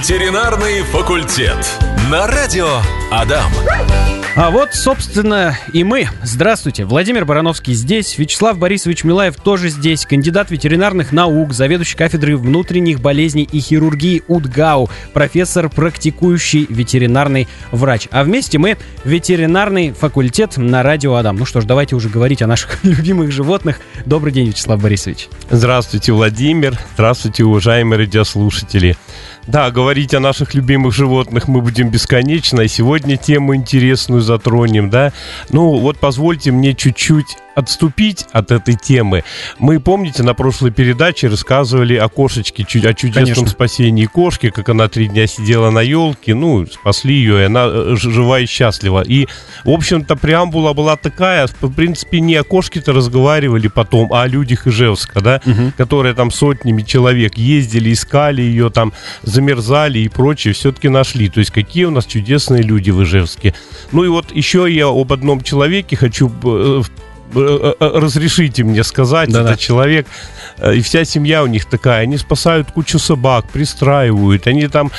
Ветеринарный факультет. На радио Адам. А вот, собственно, и мы. Здравствуйте. Владимир Барановский здесь, Вячеслав Борисович Милаев тоже здесь, кандидат ветеринарных наук, заведующий кафедрой внутренних болезней и хирургии УДГАУ, профессор, практикующий ветеринарный врач. А вместе мы ветеринарный факультет на радио Адам. Ну что ж, давайте уже говорить о наших любимых животных. Добрый день, Вячеслав Борисович. Здравствуйте, Владимир. Здравствуйте, уважаемые радиослушатели. Да, говорить о наших любимых животных мы будем бесконечно, и сегодня тему интересную затронем, да. Ну, вот позвольте мне чуть-чуть отступить от этой темы. Мы, помните, на прошлой передаче рассказывали о кошечке, о чудесном Конечно. спасении кошки, как она три дня сидела на елке, ну, спасли ее, и она э, жива и счастлива. И, в общем-то, преамбула была такая, в принципе, не о кошке-то разговаривали потом, а о людях Ижевска, да, угу. которые там сотнями человек ездили, искали ее, там, замерзали и прочее, все-таки нашли. То есть, какие у нас чудесные люди в Ижевске. Ну и вот еще я об одном человеке хочу э, разрешите мне сказать, Да-да. этот человек, э, и вся семья у них такая, они спасают кучу собак, пристраивают, они там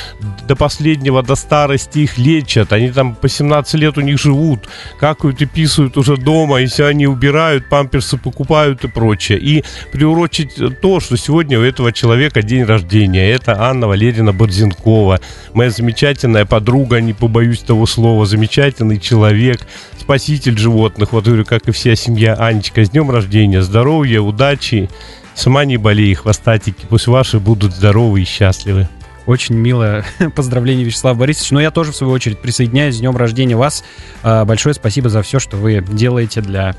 до последнего, до старости их лечат, они там по 17 лет у них живут, какают и писают уже дома, и все они убирают, памперсы покупают и прочее. И приурочить то, что сегодня у этого человека день рождения, это Анна Валерьевна Борзенкова, моя замечательная подруга, не побоюсь того слова, замечательный человек, спаситель животных, вот говорю, как и вся семья Анечка, с днем рождения, здоровья, удачи, сама не болей, хвостатики, пусть ваши будут здоровы и счастливы. Очень милое поздравление, Вячеслав Борисович. Но я тоже, в свою очередь, присоединяюсь с днем рождения вас. А, большое спасибо за все, что вы делаете для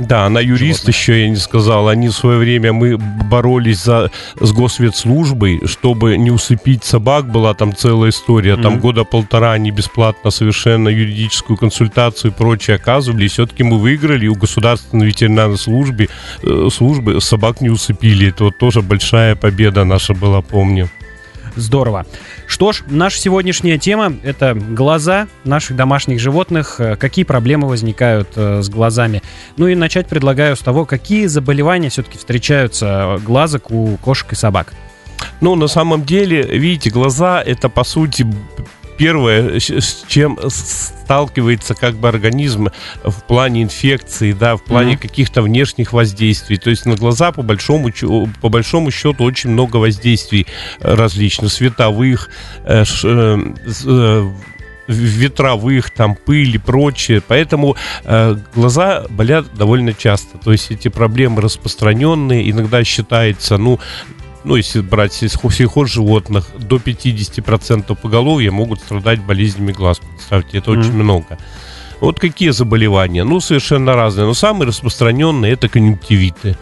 да, она юрист животных. еще, я не сказал. Они в свое время, мы боролись за, с госветслужбой, чтобы не усыпить собак, была там целая история. Mm-hmm. Там года полтора они бесплатно совершенно юридическую консультацию и прочее оказывали. И все-таки мы выиграли, у государственной ветеринарной службы, э, службы собак не усыпили. Это вот тоже большая победа наша была, помню. Здорово. Что ж, наша сегодняшняя тема — это глаза наших домашних животных. Э, какие проблемы возникают э, с глазами? Ну и начать предлагаю с того, какие заболевания все-таки встречаются э, глазок у кошек и собак. Ну, на самом деле, видите, глаза — это, по сути, первое, с чем сталкивается как бы организм в плане инфекции, да, в плане mm-hmm. каких-то внешних воздействий. То есть на глаза по большому, по большому счету очень много воздействий различных, световых, э, э, э, ветровых, там, пыль и прочее. Поэтому э, глаза болят довольно часто. То есть эти проблемы распространенные. Иногда считается, ну, ну, если брать сельхозживотных, до 50% поголовья могут страдать болезнями глаз. Представьте, это mm-hmm. очень много. Вот какие заболевания? Ну, совершенно разные. Но самые распространенные это конъюнктивиты.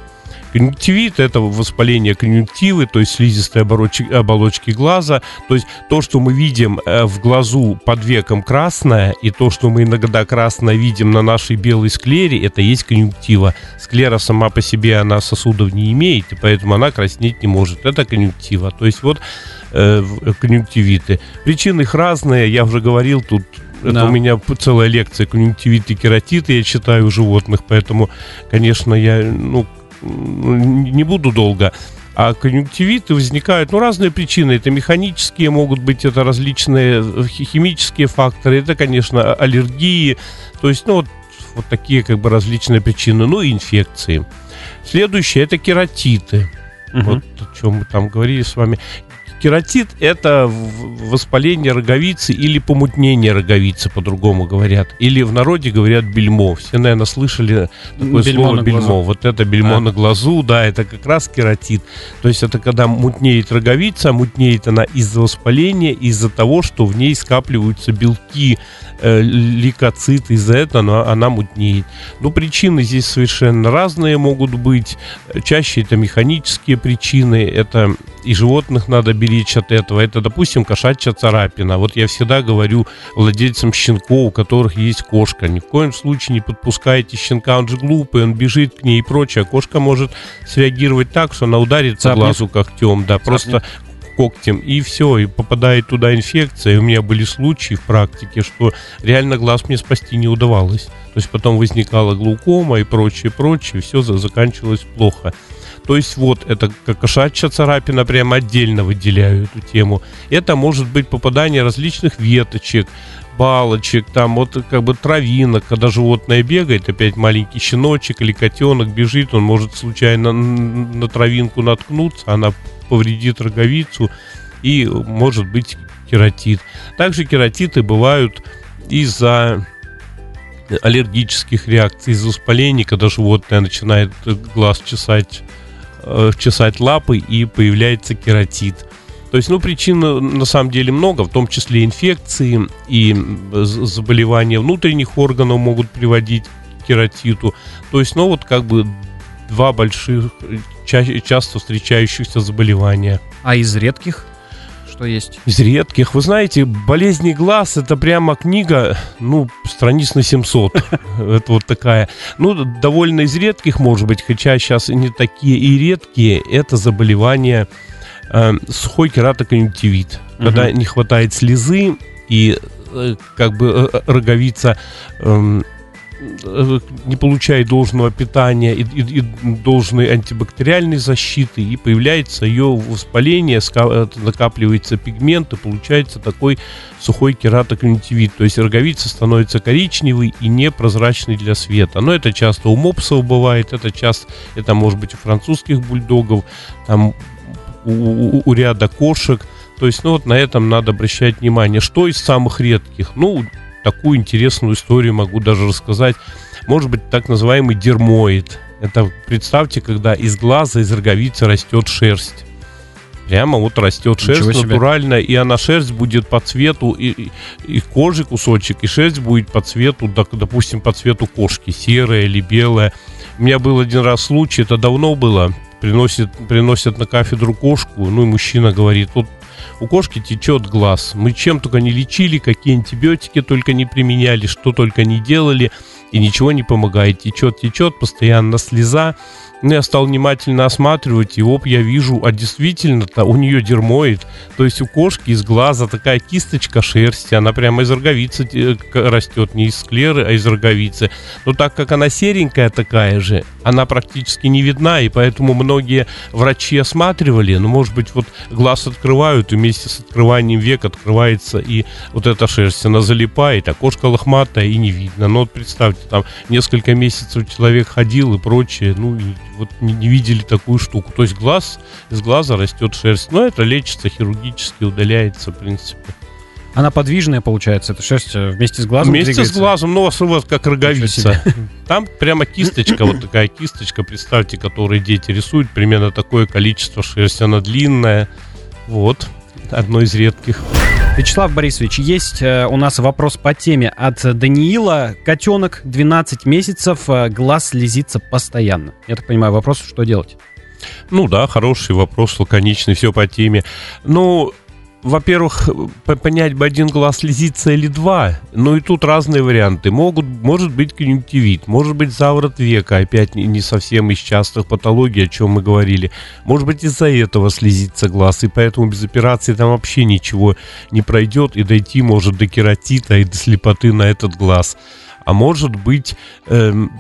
Конъюнктивит – это воспаление конъюнктивы, то есть слизистой оболочки, оболочки глаза. То есть то, что мы видим э, в глазу под веком красное, и то, что мы иногда красное видим на нашей белой склере, это есть конъюнктива. Склера сама по себе, она сосудов не имеет, и поэтому она краснеть не может. Это конъюнктива. То есть вот э, конъюнктивиты. Причины их разные, я уже говорил, тут это да. у меня целая лекция конъюнктивит и кератит, я читаю у животных, поэтому, конечно, я, ну, не буду долго. А конъюнктивиты возникают, ну, разные причины. Это механические могут быть, это различные химические факторы, это, конечно, аллергии. То есть, ну, вот, вот такие как бы различные причины. Ну, и инфекции. Следующее – это кератиты. Угу. Вот о чем мы там говорили с вами. Кератит – это воспаление роговицы или помутнение роговицы, по-другому говорят. Или в народе говорят бельмо. Все, наверное, слышали такое бельмо слово бельмо. Глазу. Вот это бельмо а. на глазу, да, это как раз кератит. То есть это когда мутнеет роговица, мутнеет она из-за воспаления, из-за того, что в ней скапливаются белки, э, лейкоциты, из-за этого она, она мутнеет. Но причины здесь совершенно разные могут быть. Чаще это механические причины, это и животных надо беречь от этого. Это, допустим, кошачья царапина. Вот я всегда говорю владельцам щенков, у которых есть кошка, ни в коем случае не подпускайте щенка, он же глупый, он бежит к ней и прочее. Кошка может среагировать так, что она ударит по глазу когтем, да, Цапнет. просто когтем, и все, и попадает туда инфекция. И у меня были случаи в практике, что реально глаз мне спасти не удавалось. То есть потом возникала глаукома и прочее, прочее, все заканчивалось плохо. То есть вот это кошачья царапина, прямо отдельно выделяю эту тему. Это может быть попадание различных веточек, балочек, там вот как бы травинок, когда животное бегает, опять маленький щеночек или котенок бежит, он может случайно на травинку наткнуться, она повредит роговицу и может быть кератит. Также кератиты бывают из-за аллергических реакций, из-за воспаления, когда животное начинает глаз чесать, э, чесать лапы и появляется кератит. То есть, ну, причин на самом деле много, в том числе инфекции и заболевания внутренних органов могут приводить к кератиту. То есть, ну, вот как бы два больших, ча- часто встречающихся заболевания. А из редких? Что есть? Из редких. Вы знаете, болезни глаз это прямо книга, ну, страниц на 700. Это вот такая. Ну, довольно из редких, может быть, хотя сейчас не такие и редкие. Это заболевание э, сухой кератоконъюнктивит. Когда не хватает слезы и э, как бы э, роговица эм, не получает должного питания и, и, и должной антибактериальной защиты, и появляется ее воспаление, накапливается пигмент, и получается такой сухой кератоконъюнктивит. То есть роговица становится коричневой и непрозрачной для света. Но это часто у мопсов бывает, это часто, это может быть у французских бульдогов, там у, у, у ряда кошек. То есть, ну вот на этом надо обращать внимание. Что из самых редких? Ну, такую интересную историю могу даже рассказать. Может быть, так называемый дермоид. Это, представьте, когда из глаза, из роговицы растет шерсть. Прямо вот растет шерсть натурально, и она шерсть будет по цвету, и, и, и кожи кусочек, и шерсть будет по цвету, допустим, по цвету кошки, серая или белая. У меня был один раз случай, это давно было, приносит, приносят на кафедру кошку, ну и мужчина говорит, вот у кошки течет глаз. Мы чем только не лечили, какие антибиотики только не применяли, что только не делали, и ничего не помогает. Течет, течет, постоянно слеза. Ну, я стал внимательно осматривать, и оп, я вижу, а действительно-то у нее дермоид. То есть у кошки из глаза такая кисточка шерсти, она прямо из роговицы э, растет, не из склеры, а из роговицы. Но так как она серенькая такая же, она практически не видна, и поэтому многие врачи осматривали, ну, может быть, вот глаз открывают, и вместе с открыванием век открывается и вот эта шерсть, она залипает, а кошка лохматая и не видно. Но вот представьте, там несколько месяцев человек ходил и прочее, ну, и вот не, не видели такую штуку. То есть глаз, из глаза растет шерсть. Но это лечится хирургически, удаляется, в принципе. Она подвижная, получается, эта шерсть э, вместе с глазом Вместе двигается. с глазом, но у вас как роговица. Там прямо кисточка, вот такая кисточка, представьте, которую дети рисуют, примерно такое количество шерсти. Она длинная. Вот, одно из редких. Вячеслав Борисович, есть э, у нас вопрос по теме от Даниила. Котенок 12 месяцев, э, глаз слезится постоянно. Я так понимаю, вопрос, что делать? Ну да, хороший вопрос, лаконичный, все по теме. Ну, во-первых, понять бы один глаз слезится или два. Ну и тут разные варианты. Могут, может быть конъюнктивит, может быть заворот века, опять не совсем из частых патологий, о чем мы говорили. Может быть из-за этого слезится глаз, и поэтому без операции там вообще ничего не пройдет, и дойти может до кератита и до слепоты на этот глаз. А может быть... Эм,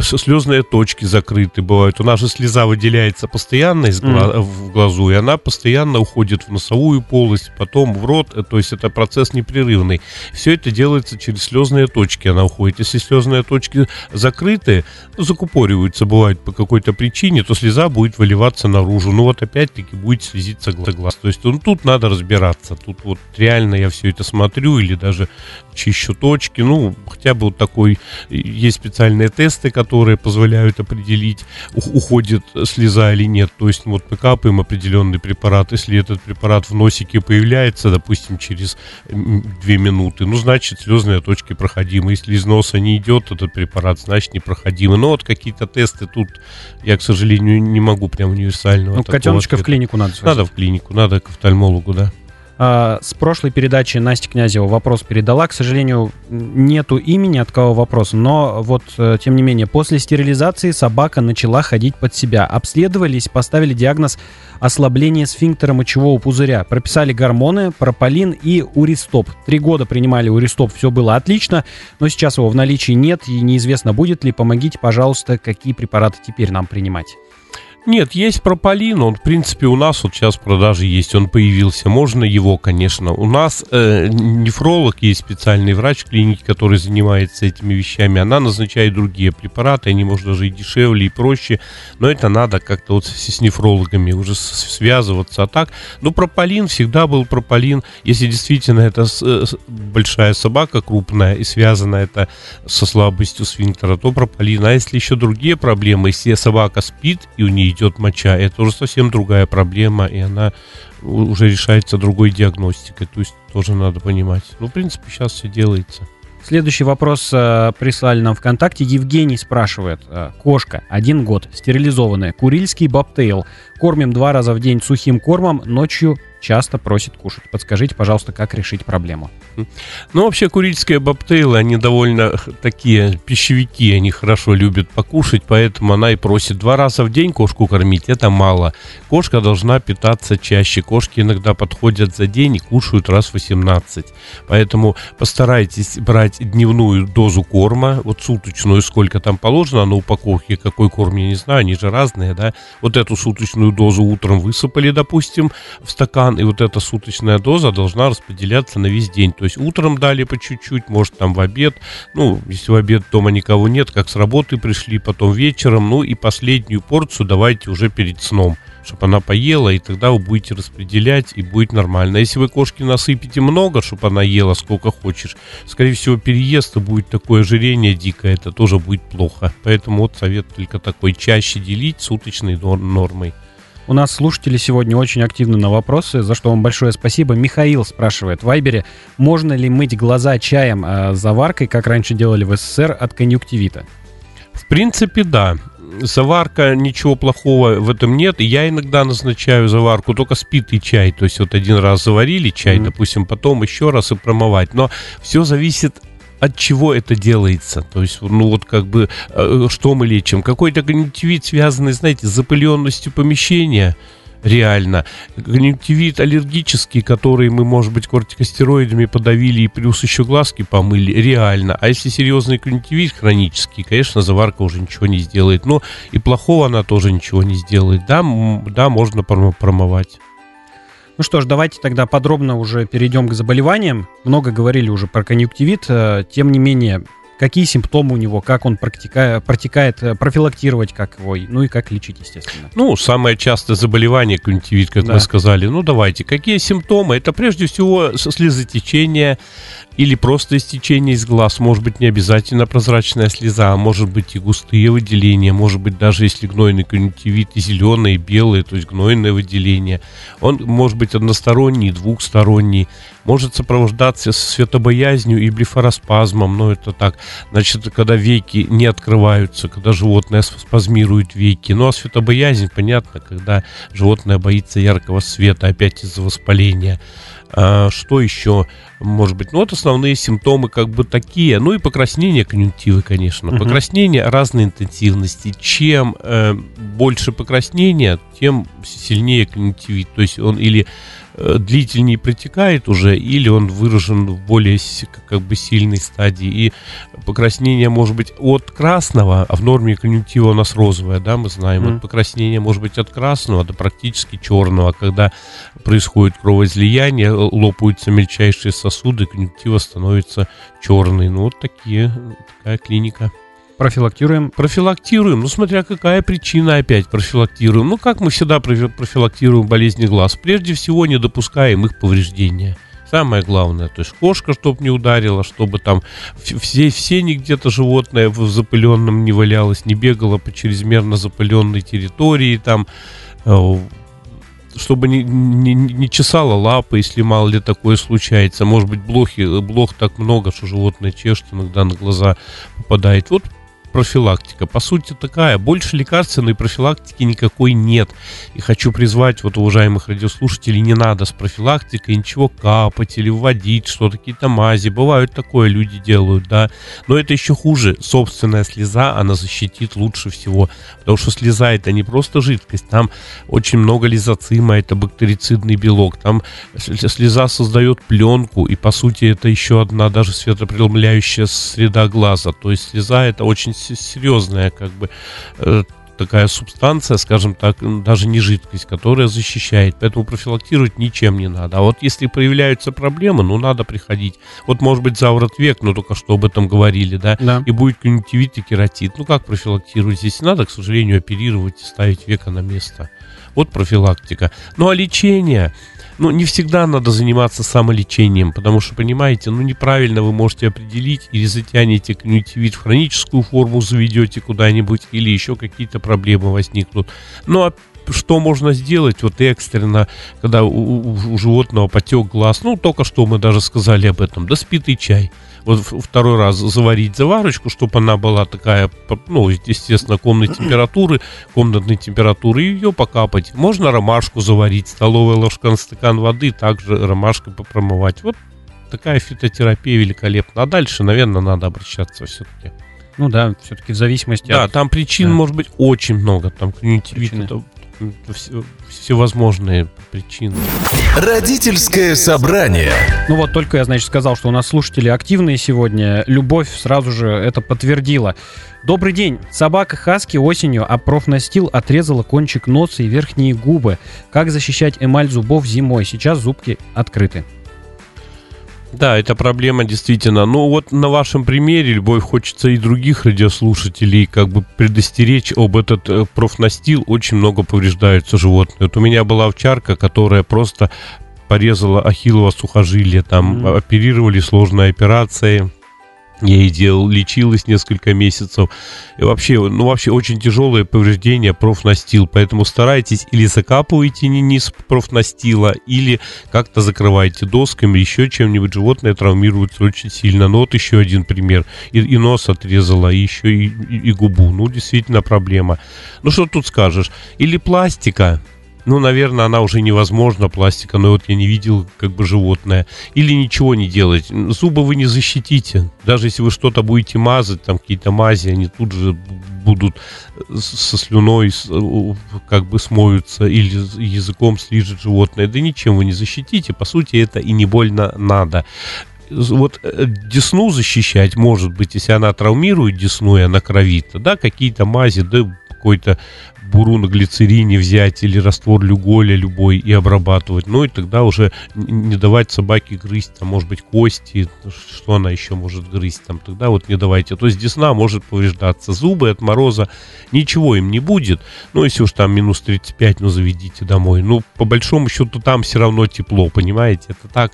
слезные точки закрыты бывают. У нас же слеза выделяется постоянно из гла- mm. в глазу, и она постоянно уходит в носовую полость, потом в рот, э, то есть это процесс непрерывный. Все это делается через слезные точки, она уходит. Если слезные точки закрыты, ну, закупориваются, бывает по какой-то причине, то слеза будет выливаться наружу. Ну вот опять-таки будет слезиться глаз. То есть ну, тут надо разбираться. Тут вот реально я все это смотрю или даже чищу точки. Ну, хотя бы вот такой, есть специальные тесты, которые позволяют определить, уходит слеза или нет. То есть вот мы капаем определенный препарат, если этот препарат в носике появляется, допустим, через 2 минуты, ну, значит, слезные точки проходимы. Если из носа не идет этот препарат, значит, непроходимый. Но вот какие-то тесты тут я, к сожалению, не могу прям универсального. Ну, котеночка ответа. в клинику надо. Надо в клинику, надо к офтальмологу, да. А, с прошлой передачи Настя Князева вопрос передала. К сожалению, нету имени от кого вопрос, но вот, э, тем не менее, после стерилизации собака начала ходить под себя. Обследовались, поставили диагноз ослабление сфинктера мочевого пузыря. Прописали гормоны, прополин и уристоп. Три года принимали уристоп, все было отлично, но сейчас его в наличии нет и неизвестно будет ли. Помогите, пожалуйста, какие препараты теперь нам принимать. Нет, есть прополин, он, в принципе, у нас вот сейчас в продаже есть, он появился. Можно его, конечно. У нас э, нефролог есть специальный врач в клинике, который занимается этими вещами. Она назначает другие препараты, они, может, даже и дешевле, и проще. Но это надо как-то вот с, с нефрологами уже связываться. А так, ну, прополин всегда был прополин. Если действительно это с, с, большая собака крупная и связана это со слабостью сфинктера, то прополин. А если еще другие проблемы, если собака спит и у нее идет моча, это уже совсем другая проблема, и она уже решается другой диагностикой. То есть тоже надо понимать. Ну, в принципе, сейчас все делается. Следующий вопрос э, прислали нам ВКонтакте. Евгений спрашивает. Э, кошка, один год, стерилизованная, курильский бобтейл. Кормим два раза в день сухим кормом, ночью часто просит кушать. Подскажите, пожалуйста, как решить проблему. Ну, вообще, курильские бобтейлы, они довольно такие пищевики, они хорошо любят покушать, поэтому она и просит два раза в день кошку кормить, это мало. Кошка должна питаться чаще. Кошки иногда подходят за день и кушают раз в 18. Поэтому постарайтесь брать дневную дозу корма, вот суточную, сколько там положено на упаковке, какой корм, я не знаю, они же разные, да. Вот эту суточную дозу утром высыпали, допустим, в стакан, и вот эта суточная доза должна распределяться на весь день. То есть утром дали по чуть-чуть, может там в обед, ну, если в обед дома никого нет, как с работы пришли, потом вечером, ну и последнюю порцию давайте уже перед сном чтобы она поела, и тогда вы будете распределять, и будет нормально. Если вы кошке насыпите много, чтобы она ела сколько хочешь, скорее всего, переезд и будет такое ожирение дикое, это тоже будет плохо. Поэтому вот совет только такой, чаще делить суточной нормой. У нас слушатели сегодня очень активны на вопросы, за что вам большое спасибо. Михаил спрашивает в Вайбере, можно ли мыть глаза чаем э, заваркой, как раньше делали в СССР, от конъюнктивита? В принципе, да. Заварка, ничего плохого в этом нет. Я иногда назначаю заварку, только спитый чай. То есть вот один раз заварили чай, mm-hmm. допустим, потом еще раз и промывать. Но все зависит от чего это делается. То есть, ну вот как бы, э, что мы лечим? Какой-то конъюнктивит, связанный, знаете, с запыленностью помещения, реально. Конъюнктивит аллергический, который мы, может быть, кортикостероидами подавили и плюс еще глазки помыли, реально. А если серьезный конъюнктивит хронический, конечно, заварка уже ничего не сделает. Но и плохого она тоже ничего не сделает. Да, да можно промывать. Ну что ж, давайте тогда подробно уже перейдем к заболеваниям. Много говорили уже про конъюнктивит. Э, тем не менее, какие симптомы у него, как он протекает, протекает, э, профилактировать как его, ну и как лечить, естественно. Ну, самое частое заболевание конъюнктивит, как да. мы сказали. Ну, давайте, какие симптомы? Это прежде всего слезотечение, или просто истечение из глаз. Может быть, не обязательно прозрачная слеза, а может быть и густые выделения, может быть, даже если гнойный конъюнктивит и зеленые, и белые, то есть гнойное выделение. Он может быть односторонний, двухсторонний, может сопровождаться светобоязнью и блефароспазмом, но это так. Значит, когда веки не открываются, когда животное спазмирует веки. Ну, а светобоязнь, понятно, когда животное боится яркого света, опять из-за воспаления. А, что еще может быть? Ну, вот основные симптомы как бы такие. Ну и покраснение конъюнктивы, конечно. Угу. Покраснение разной интенсивности. Чем э, больше покраснения, тем сильнее конъюнктивит. То есть он или длительнее протекает уже, или он выражен в более как бы сильной стадии. И покраснение может быть от красного, а в норме конъюнктива у нас розовая, да, мы знаем. Mm. Вот покраснение может быть от красного до практически черного, когда происходит кровоизлияние, лопаются мельчайшие сосуды, конъюнктива становится черной. Ну, вот такие, такая клиника. Профилактируем? Профилактируем. Ну, смотря какая причина опять профилактируем. Ну, как мы всегда профилактируем болезни глаз? Прежде всего, не допускаем их повреждения. Самое главное, то есть кошка, чтобы не ударила, чтобы там все, все не где-то животное в запыленном не валялось, не бегало по чрезмерно запыленной территории, там, э, чтобы не, не, не чесала лапы, если мало ли такое случается. Может быть, блохи, блох так много, что животное чешет, иногда на глаза попадает. Вот профилактика. По сути такая. Больше лекарственной профилактики никакой нет. И хочу призвать вот уважаемых радиослушателей, не надо с профилактикой ничего капать или вводить что-то, какие-то мази. Бывают такое, люди делают, да. Но это еще хуже. Собственная слеза, она защитит лучше всего. Потому что слеза это не просто жидкость, там очень много лизоцима, это бактерицидный белок. Там слеза создает пленку, и по сути это еще одна даже светопреломляющая среда глаза. То есть слеза это очень серьезная как бы э, такая субстанция, скажем так, даже не жидкость, которая защищает. Поэтому профилактировать ничем не надо. А вот если появляются проблемы, ну, надо приходить. Вот, может быть, заворот век, но только что об этом говорили, да, Да. и будет конъюнктивит и кератит. Ну, как профилактировать? Здесь надо, к сожалению, оперировать и ставить века на место. Вот профилактика. Ну, а лечение... Ну, не всегда надо заниматься самолечением, потому что, понимаете, ну, неправильно вы можете определить или затянете конъюнктивит в хроническую форму, заведете куда-нибудь, или еще какие-то проблемы возникнут. Ну, а что можно сделать вот экстренно, когда у, у- у животного потек глаз, ну, только что мы даже сказали об этом, да спитый чай. Вот второй раз заварить заварочку, чтобы она была такая, ну, естественно, комнатной температуры, комнатной температуры, и ее покапать. Можно ромашку заварить, столовая ложка на стакан воды, также ромашкой попромывать. Вот такая фитотерапия великолепна. А дальше, наверное, надо обращаться все-таки. Ну да, все-таки в зависимости Да, от... там причин Да. может быть очень много. Там конъюнктивит, это, всевозможные причины. Родительское собрание. Ну вот только я, значит, сказал, что у нас слушатели активные сегодня. Любовь сразу же это подтвердила. Добрый день. Собака Хаски осенью, а профнастил отрезала кончик носа и верхние губы. Как защищать эмаль зубов зимой? Сейчас зубки открыты. Да, это проблема действительно. Ну вот на вашем примере, Любовь, хочется и других радиослушателей как бы предостеречь об этот э, профнастил. Очень много повреждаются животные. Вот у меня была овчарка, которая просто порезала ахиллово сухожилие. Там Мгм. оперировали сложные операции. Я ей делал, лечилась несколько месяцев. И вообще, ну вообще очень тяжелое повреждение профнастил. Поэтому старайтесь или закапывайте ни- низ профнастила, или как-то закрывайте досками, еще чем-нибудь. Животное травмируется очень сильно. Ну вот еще один пример. И, и нос отрезала, и еще и, и- и губу. Ну действительно проблема. Ну что тут скажешь? Или пластика. Ну, наверное, она уже невозможна, пластика, но вот я не видел как бы животное. Или ничего не делать. Зубы вы не защитите. Даже если вы что-то будете мазать, там какие-то мази, они тут же будут с- со слюной у- как бы смоются или языком слижет животное. Да ничем вы не защитите. По сути, это и не больно надо. Вот э, десну защищать, может быть, если она травмирует десну и она кровит, да, какие-то мази, да, какой-то буру на глицерине взять или раствор люголя любой и обрабатывать. Ну и тогда уже не давать собаке грызть, там, может быть, кости, что она еще может грызть, там, тогда вот не давайте. То есть десна может повреждаться. Зубы от мороза ничего им не будет. Ну, если уж там минус 35, ну, заведите домой. Ну, по большому счету, там все равно тепло, понимаете? Это так,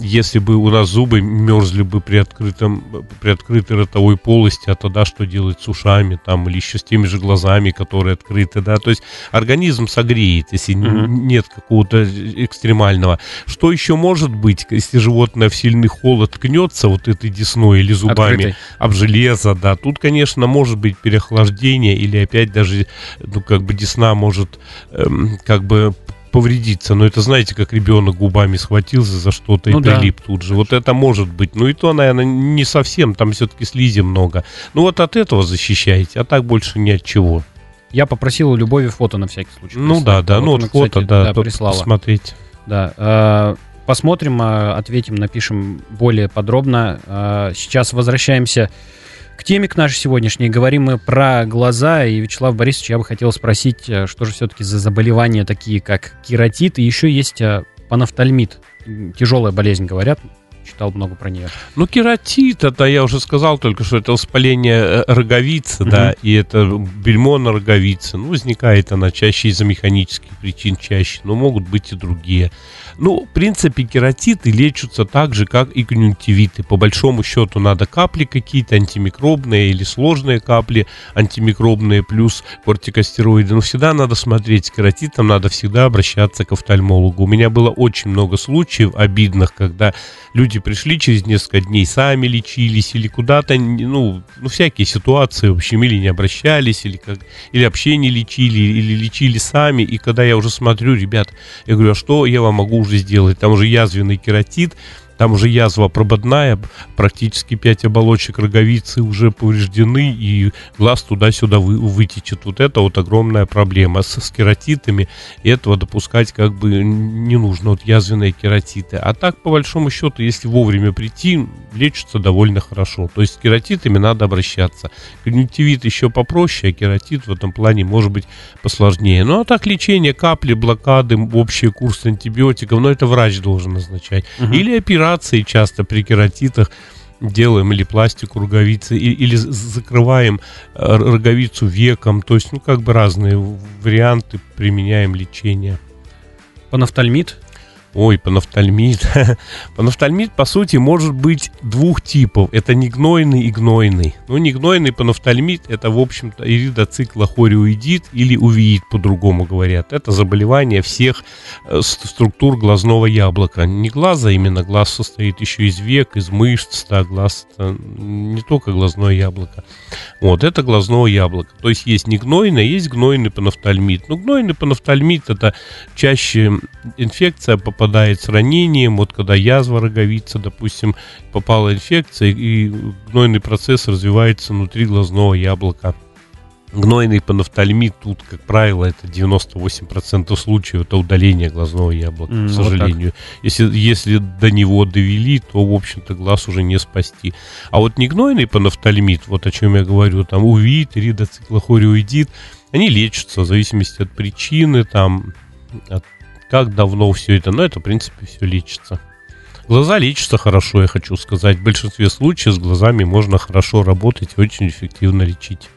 если бы у нас зубы мерзли бы при, открытом, при открытой ротовой полости, а тогда что делать с ушами там или еще с теми же глазами, которые открыты, да, то есть организм согреет, если Мгм. нет какого-то экстремального. Что еще может быть, если животное в сильный холод ткнется вот этой десной или зубами Открытой. об железо, да, тут, конечно, может быть переохлаждение или опять даже, ну, как бы десна может, эм, как бы повредиться, но это знаете, как ребенок губами схватился за что-то Ну и да. прилип тут же. Вот это может быть. Ну и то, наверное, не совсем, там все-таки слизи много. Ну вот от этого защищаете, а так больше ни от чего. Я попросил у Любови фото на всякий случай. Ну прислать. да, да, Вот ну она, фото, кстати, да, то прислала. посмотреть. Да. э, Посмотрим, э, ответим, напишем более подробно. Э, Сейчас возвращаемся к теме, к нашей сегодняшней. Говорим мы про глаза. И, Вячеслав Борисович, я бы хотел спросить, э, что же все-таки за заболевания такие, как кератит, и еще есть э, панофтальмит. М, Тяжелая болезнь, говорят. Читал много про нее. Ну, кератит, это я уже сказал только, что это воспаление э, роговицы, Мгм. да, и это бельмо на роговице. Ну, возникает она чаще из-за механических причин, чаще, но могут быть и другие. Ну, в принципе, кератиты лечатся так же, как и конъюнктивиты. По большому счету надо капли какие-то антимикробные или сложные капли антимикробные плюс кортикостероиды. Но всегда надо смотреть, с кератитом надо всегда обращаться к офтальмологу. У меня было очень много случаев обидных, когда люди пришли через несколько дней, сами лечились или куда-то, ну, ну всякие ситуации, в общем, или не обращались, или, как, или вообще не лечили, или лечили сами. И когда я уже смотрю, ребят, я говорю, а что я вам могу уже сделать? Там уже язвенный кератит, там уже язва прободная, практически 5 оболочек роговицы уже повреждены, и глаз туда-сюда вы, вытечет. Вот это вот огромная проблема с, с кератитами, этого допускать как бы не нужно, вот язвенные кератиты. А так, по большому счету, если вовремя прийти, лечится довольно хорошо. То есть с кератитами надо обращаться. Конъюнктивит еще попроще, а кератит в этом плане может быть посложнее. Ну а так лечение капли, блокады, общий курс антибиотиков, но это врач должен назначать. Угу. Или операции часто при кератитах делаем или пластику роговицы, или закрываем э, роговицу веком. То есть, ну, как бы разные варианты применяем лечения. Панафтальмид? Ой, панафтальмид. панафтальмид, по сути, может быть двух типов. Это негнойный и гнойный. Ну, негнойный панафтальмид – это, в общем-то, иридоциклохориоидит или увеид, по-другому говорят. Это заболевание всех э, структур глазного яблока. Не глаза именно, глаз состоит еще из век, из мышц, да, глаз – это не только глазное яблоко. Вот, это глазное яблоко. То есть есть негнойный, есть гнойный панафтальмид. Ну, гнойный панафтальмид – это чаще инфекция по попадает с ранением, вот когда язва роговица, допустим, попала инфекция, и гнойный процесс развивается внутри глазного яблока. Гнойный панофтальмит тут, как правило, это 98% случаев это удаление глазного яблока, mm, к сожалению. Вот если, если до него довели, то, в общем-то, глаз уже не спасти. А вот не гнойный панофтальмит, вот о чем я говорю, там увид, иридоциклохориоидит, они лечатся в зависимости от причины, там, от как давно все это, но это, в принципе, все лечится. Глаза лечатся хорошо, я хочу сказать. В большинстве случаев с глазами можно хорошо работать и очень эффективно лечить.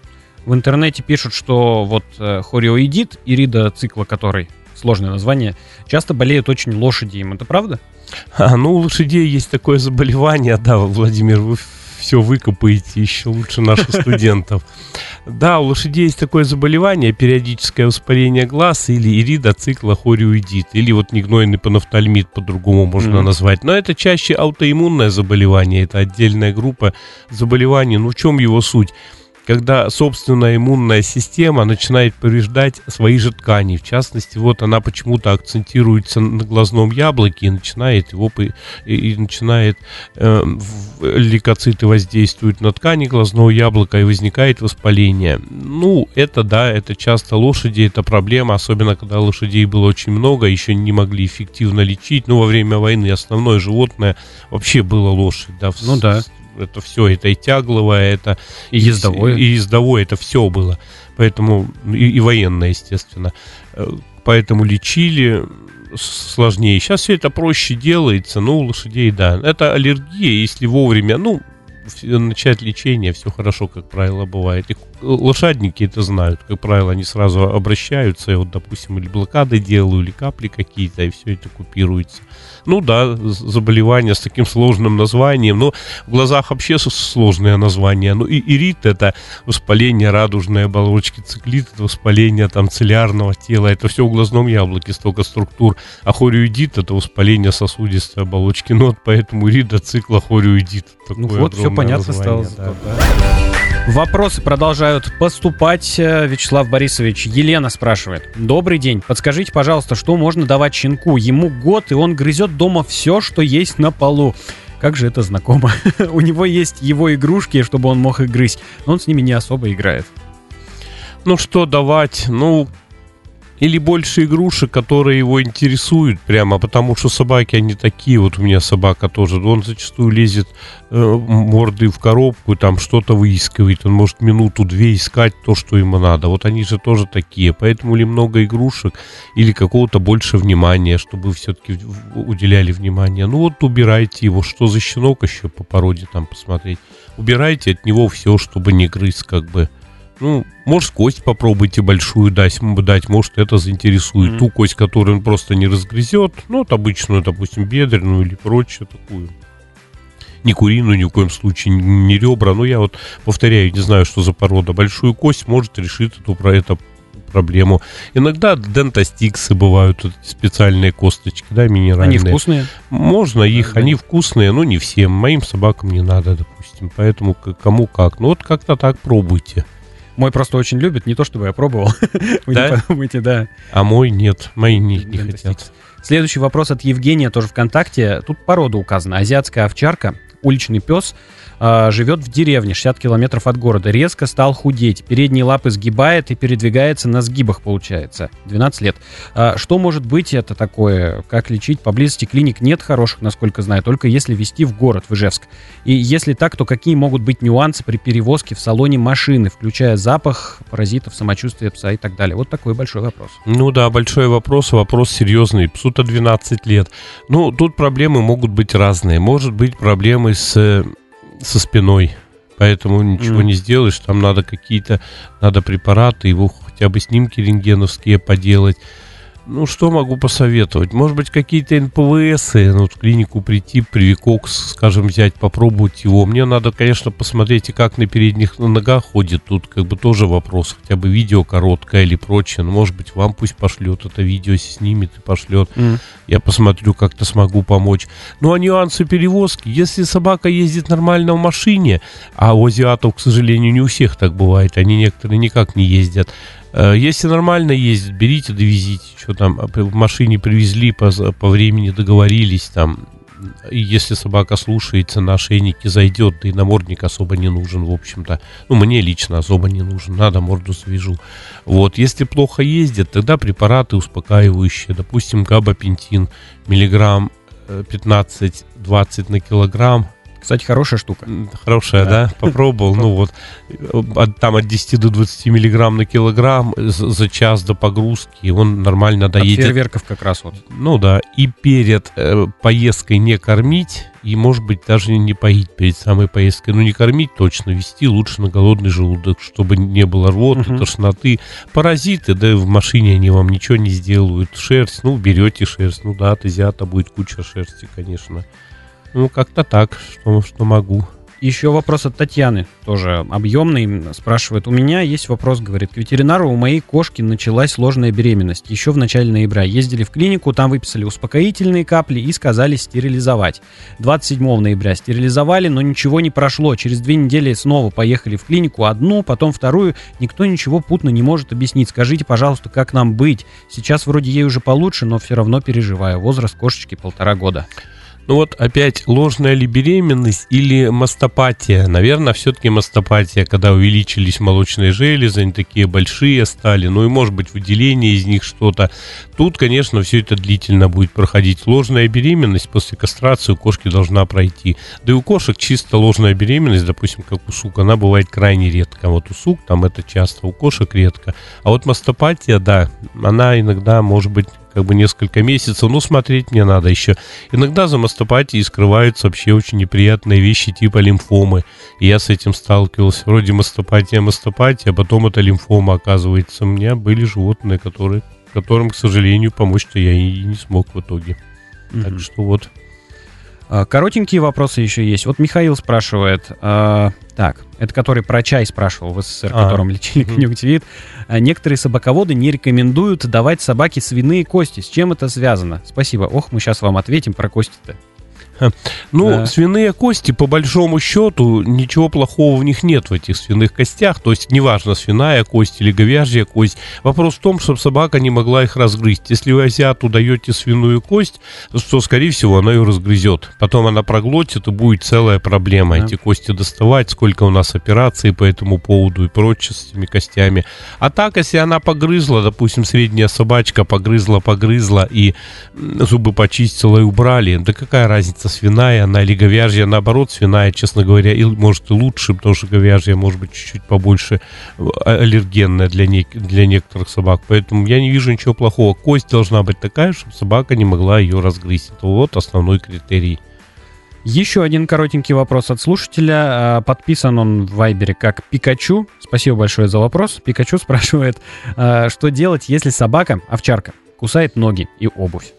В интернете пишут, что вот э, хориоидит, ирида цикла который, сложное название, часто болеют очень лошади им. Это правда? А, ну, у лошадей есть такое заболевание, да, Владимир, вы все выкопаете еще лучше наших студентов. Да, у лошадей есть такое заболевание, периодическое воспаление глаз или иридоциклохориоидит, или вот негнойный панофтальмид по-другому можно mm-hmm. назвать. Но это чаще аутоиммунное заболевание, это отдельная группа заболеваний. Ну в чем его суть? Когда собственная иммунная система начинает повреждать свои же ткани. В частности, вот она почему-то акцентируется на глазном яблоке и начинает его и, начинает э, лейкоциты воздействуют на ткани глазного яблока и возникает воспаление. Ну, это да, это часто лошади, это проблема, особенно когда лошадей было очень много, еще не могли эффективно лечить. Ну, во время войны основное животное вообще было лошадь, да. Ну да это все, это и тягловое, это и ездовое, и, и ездовое, это все было, поэтому и, и военное, естественно, э, поэтому лечили сложнее. Сейчас все это проще делается, но у лошадей, да, это аллергия, если вовремя, ну, начать лечение, все хорошо, как правило, бывает. И лошадники это знают, как правило, они сразу обращаются, и вот, допустим, или блокады делаю, или капли какие-то, и все это купируется. Ну да, заболевание с таким сложным названием, но в глазах вообще сложное название. Ну и ирит это воспаление радужной оболочки, циклит это воспаление там целлярного тела, это все в глазном яблоке, столько структур. А хориоидит это воспаление сосудистой оболочки, ну вот поэтому ирит до цикла хориоидит. Ну вот, все понятно название, стало. Да, да. Вопросы продолжают поступать. Вячеслав Борисович, Елена спрашивает. Добрый день. Подскажите, пожалуйста, что можно давать щенку? Ему год, и он грызет дома все, что есть на полу. Как же это знакомо. У него есть его игрушки, чтобы он мог их грызть, но он с ними не особо играет. Ну что давать? Ну, или больше игрушек, которые его интересуют прямо, потому что собаки, они такие, вот у меня собака тоже, он зачастую лезет э, мордой в коробку, там что-то выискивает, он может минуту-две искать то, что ему надо, вот они же тоже такие, поэтому или много игрушек, или какого-то больше внимания, чтобы все-таки уделяли внимание, ну вот убирайте его, что за щенок еще по породе там посмотреть, убирайте от него все, чтобы не грыз, как бы, ну, может, кость попробуйте большую дать, дать может, это заинтересует. Mm-hmm. Ту кость, которую он просто не разгрызет, ну, вот обычную, допустим, бедренную или прочее такую. Не куриную ни в коем случае, не ребра. Но я вот повторяю, не знаю, что за порода. Большую кость может решить эту, про это проблему. Иногда дентостиксы бывают, специальные косточки, да, минеральные. Они вкусные? Можно их, да, они вкусные, но не всем. Моим собакам не надо, допустим. Поэтому кому как. Ну вот как-то так пробуйте. Мой просто очень любит, не то чтобы я пробовал. Вы Да? не подумайте, да. А мой нет, мои не, не хотят. Следующий вопрос от Евгения, тоже ВКонтакте. Тут порода указана. Азиатская овчарка, уличный пес, а, живет в деревне, 60 километров от города. Резко стал худеть. Передние лапы сгибает и передвигается на сгибах, получается. 12 лет. А, Что может быть это такое? Как лечить? Поблизости клиник нет хороших, насколько знаю, только если везти в город, в Ижевск. И если так, то какие могут быть нюансы при перевозке в салоне машины, включая запах, паразитов, самочувствие пса и так далее? Вот такой большой вопрос. Ну да, большой вопрос, вопрос серьезный. Псу-то 12 лет. Ну, тут проблемы могут быть разные. Может быть проблемы с, э, со спиной. Поэтому ничего Мгм. не сделаешь. Там надо какие-то, надо препараты, его хотя бы снимки рентгеновские поделать. Ну, что могу посоветовать? Может быть, какие-то НПВС, ну, вот в клинику прийти, привикокс, скажем, взять, попробовать его. Мне надо, конечно, посмотреть, и как на передних ногах ходит. Тут как бы тоже вопрос, хотя бы видео короткое или прочее. Ну, может быть, вам пусть пошлет это видео, снимет и пошлет. Я посмотрю, как-то смогу помочь. Ну, а нюансы перевозки. Если собака ездит нормально в машине, а у азиатов, к сожалению, не у всех так бывает, они некоторые никак не ездят. Э, Если нормально ездит, берите, довезите. Что там, а, в машине привезли, по, по времени договорились там. И если собака слушается, на ошейнике зайдет, да и намордник особо не нужен, в общем-то. Ну, мне лично особо не нужен, надо морду свяжу. Вот, если плохо ездит, тогда препараты успокаивающие, допустим, габапентин, миллиграмм э, 15-20 на килограмм, Кстати, хорошая штука. Хорошая, Да. да? Попробовал. Ну вот, э, от- там от 10 до 20 миллиграмм на килограмм э, за за час до погрузки он нормально От доедет. фейерверков как раз вот. Ну да, и перед э, поездкой не кормить, и, может быть, даже не поить перед самой поездкой. Ну, не кормить точно, вести лучше на голодный желудок, чтобы не было рвоты, Мгм. тошноты. Паразиты, да, в машине они вам ничего не сделают. Шерсть, ну, берете шерсть. Ну да, от азиата будет куча шерсти, конечно. Ну, как-то так, что, что могу. Еще вопрос от Татьяны, тоже объемный, спрашивает. У меня есть вопрос, говорит, к ветеринару у моей кошки началась сложная беременность. Еще в начале ноября ездили в клинику, там выписали успокоительные капли и сказали стерилизовать. 27 ноября стерилизовали, но ничего не прошло. Через две недели снова поехали в клинику, одну, потом вторую. Никто ничего путно не может объяснить. Скажите, пожалуйста, как нам быть? Сейчас вроде ей уже получше, но все равно переживаю. Возраст кошечки полтора года. Ну вот опять ложная ли беременность или мастопатия? Наверное, все-таки мастопатия, когда увеличились молочные железы, они такие большие стали, ну и может быть выделение из них что-то. Тут, конечно, все это длительно будет проходить. Ложная беременность после кастрации у кошки должна пройти. Да и у кошек чисто ложная беременность, допустим, как у сук, она бывает крайне редко. Вот у сук там это часто, у кошек редко. А вот мастопатия, да, она иногда может быть как бы несколько месяцев, ну смотреть мне надо еще. Иногда за мастопатией скрываются вообще очень неприятные вещи типа лимфомы. И я с этим сталкивался. Вроде мастопатия, мастопатия, а потом это лимфома оказывается. У меня были животные, которые, которым, к сожалению, помочь-то я и не смог в итоге. Так что вот. А, Коротенькие вопросы еще есть. Вот Михаил спрашивает, а, так, это который про чай спрашивал в СССР, А. которым лечили конъюнктивит. А, Некоторые собаководы не рекомендуют давать собаке свиные кости. С чем это связано? Спасибо. Ох, мы сейчас вам ответим про кости-то. Ну, Да. свиные кости, по большому счету, ничего плохого в них нет в этих свиных костях. То есть, неважно, свиная кость или говяжья кость. Вопрос в том, чтобы собака не могла их разгрызть. Если вы азиату даете свиную кость, то, скорее всего, она ее разгрызет. Потом она проглотит, и будет целая проблема. Да. Эти кости доставать, сколько у нас операций по этому поводу и прочее с этими костями. А так, если она погрызла, допустим, средняя собачка погрызла, погрызла, и зубы почистила и убрали, да какая разница, свиная она или говяжья, наоборот, свиная, честно говоря, и, может и лучше, потому что говяжья может быть чуть-чуть побольше э, аллергенная для, нек- для некоторых собак, поэтому я не вижу ничего плохого. Кость должна быть такая, чтобы собака не могла ее разгрызть. Это вот основной критерий. Еще один коротенький вопрос от слушателя. А, Подписан он в Вайбере как Пикачу. Спасибо большое за вопрос. Пикачу спрашивает, а, что делать, если собака, овчарка, кусает ноги и обувь?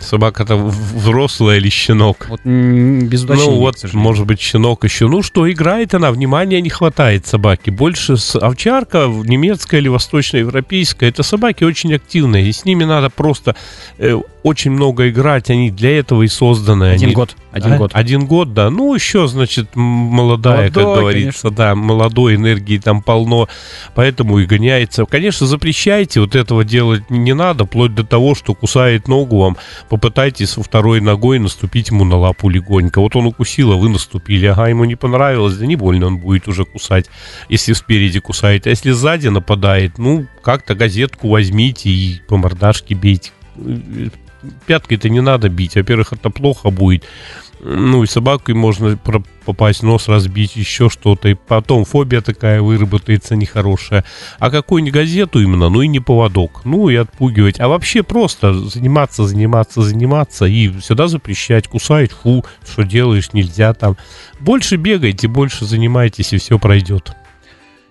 Собака-то взрослая или щенок? Вот без уточнения, Ну вот, может быть, щенок еще. Ну что, играет она, внимания не хватает собаки. Больше с овчарка, немецкая или восточноевропейская, это собаки очень активные. И с ними надо просто э, очень много играть, они для этого и созданы. Один они... год. Один А? год. Один год, да. Ну, еще, значит, молодая, как Молодой, говорится, да, молодой энергии там полно, поэтому и гоняется. Конечно, запрещайте, вот этого делать не надо, вплоть до того, что кусает ногу вам, попытайтесь второй ногой наступить ему на лапу легонько. Вот он укусил, а вы наступили, ага, ему не понравилось, да не больно он будет уже кусать, если спереди кусает. А если сзади нападает, ну, как-то газетку возьмите и по мордашке бейте. Пяткой-то не надо бить, во-первых, это плохо будет. Ну и собакой можно попасть, нос разбить, еще что-то. И потом фобия такая выработается нехорошая. А какую-нибудь газету именно, ну и не поводок. Ну и отпугивать. А вообще просто заниматься, заниматься, заниматься. И всегда запрещать. Кусает, фу, что делаешь, нельзя там. Больше бегайте, больше занимайтесь, и все пройдет.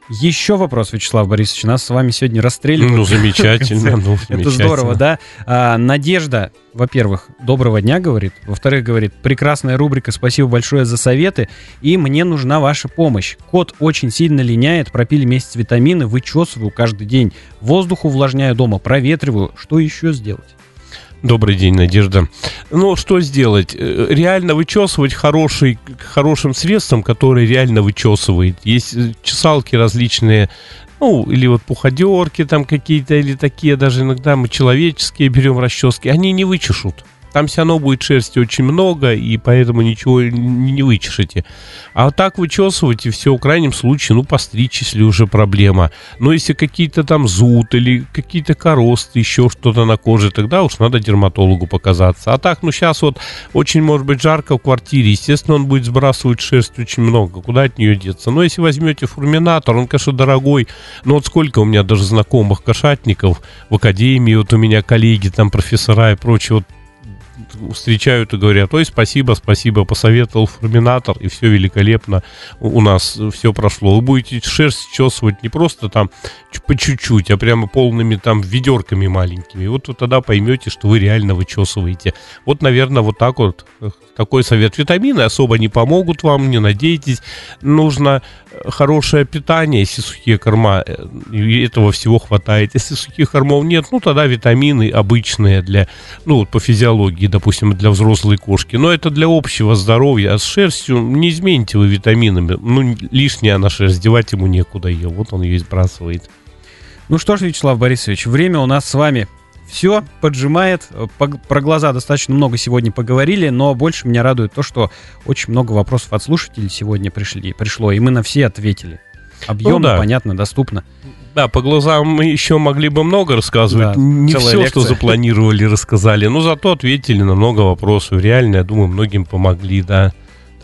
Еще вопрос, Вячеслав Борисович. Нас с вами сегодня расстреливают. Ну, замечательно. ну, Это замечательно. здорово, да? А, Надежда, во-первых, доброго дня, говорит. Во-вторых, говорит, прекрасная рубрика, спасибо большое за советы. И мне нужна ваша помощь. Кот очень сильно линяет, пропили месяц витамины, вычесываю каждый день. Воздух увлажняю дома, проветриваю. Что еще сделать? Добрый день, Надежда. Ну, что сделать? Э, Реально вычесывать хороший, хорошим средством, которое реально вычесывает. Есть э, чесалки различные, ну, или вот пуходерки там какие-то, или такие, даже иногда мы человеческие берем расчески, они не вычешут. Там все равно будет шерсти очень много, и поэтому ничего не вычешете. А вот так вычесывать, и все, в крайнем случае, ну, постричь, если уже проблема. Но если какие-то там зуд или какие-то коросты, еще что-то на коже, тогда уж надо дерматологу показаться. А так, ну, сейчас вот очень, может быть, жарко в квартире, естественно, он будет сбрасывать шерсть очень много. Куда от нее деться? Но если возьмете фурминатор, он, конечно, дорогой, но вот сколько у меня даже знакомых кошатников в академии, вот у меня коллеги, там профессора и прочее, вот встречают и говорят, ой, спасибо, спасибо, посоветовал фурминатор, и все великолепно у нас все прошло. Вы будете шерсть чесывать не просто там по чуть-чуть, а прямо полными там ведерками маленькими. Вот вы тогда поймете, что вы реально вычесываете. Вот, наверное, вот так вот э, такой совет. Витамины особо не помогут вам, не надейтесь. Нужно э, хорошее питание, если сухие корма, э, этого всего хватает. Если сухих кормов нет, ну тогда витамины обычные для, ну вот по физиологии, допустим, для взрослой кошки. Но это для общего здоровья. А с шерстью не измените вы витаминами. Ну, лишняя она шерсть, девать ему некуда ее. Вот он ее и сбрасывает. Ну что ж, Вячеслав Борисович, время у нас с вами все поджимает. Про глаза достаточно много сегодня поговорили, но больше меня радует то, что очень много вопросов от слушателей сегодня пришли, пришло, и мы на все ответили. Объемно, Ну да. понятно, доступно. Да, по глазам мы еще могли бы много рассказывать. Да, не все, лекция. что запланировали, рассказали. Но зато ответили на много вопросов. Реально, я думаю, многим помогли, да.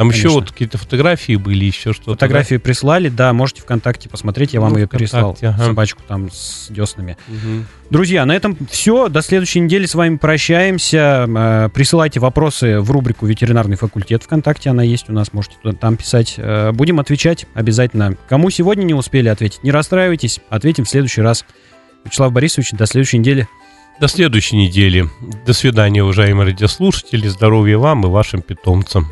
Там еще Конечно. вот какие-то фотографии были, еще что-то. Фотографии прислали, да, можете ВКонтакте посмотреть, я вам Ну, ее переслал, ага. собачку там с деснами. да? Мгм. Друзья, на этом все. До следующей недели с вами прощаемся. Э, Присылайте вопросы в рубрику «Ветеринарный факультет» ВКонтакте. Она есть у нас, можете туда- там писать. Э, Будем отвечать обязательно. Кому сегодня не успели ответить, не расстраивайтесь. Ответим в следующий раз. Вячеслав Борисович, до следующей недели. До следующей недели. До свидания, уважаемые радиослушатели. Здоровья вам и вашим питомцам.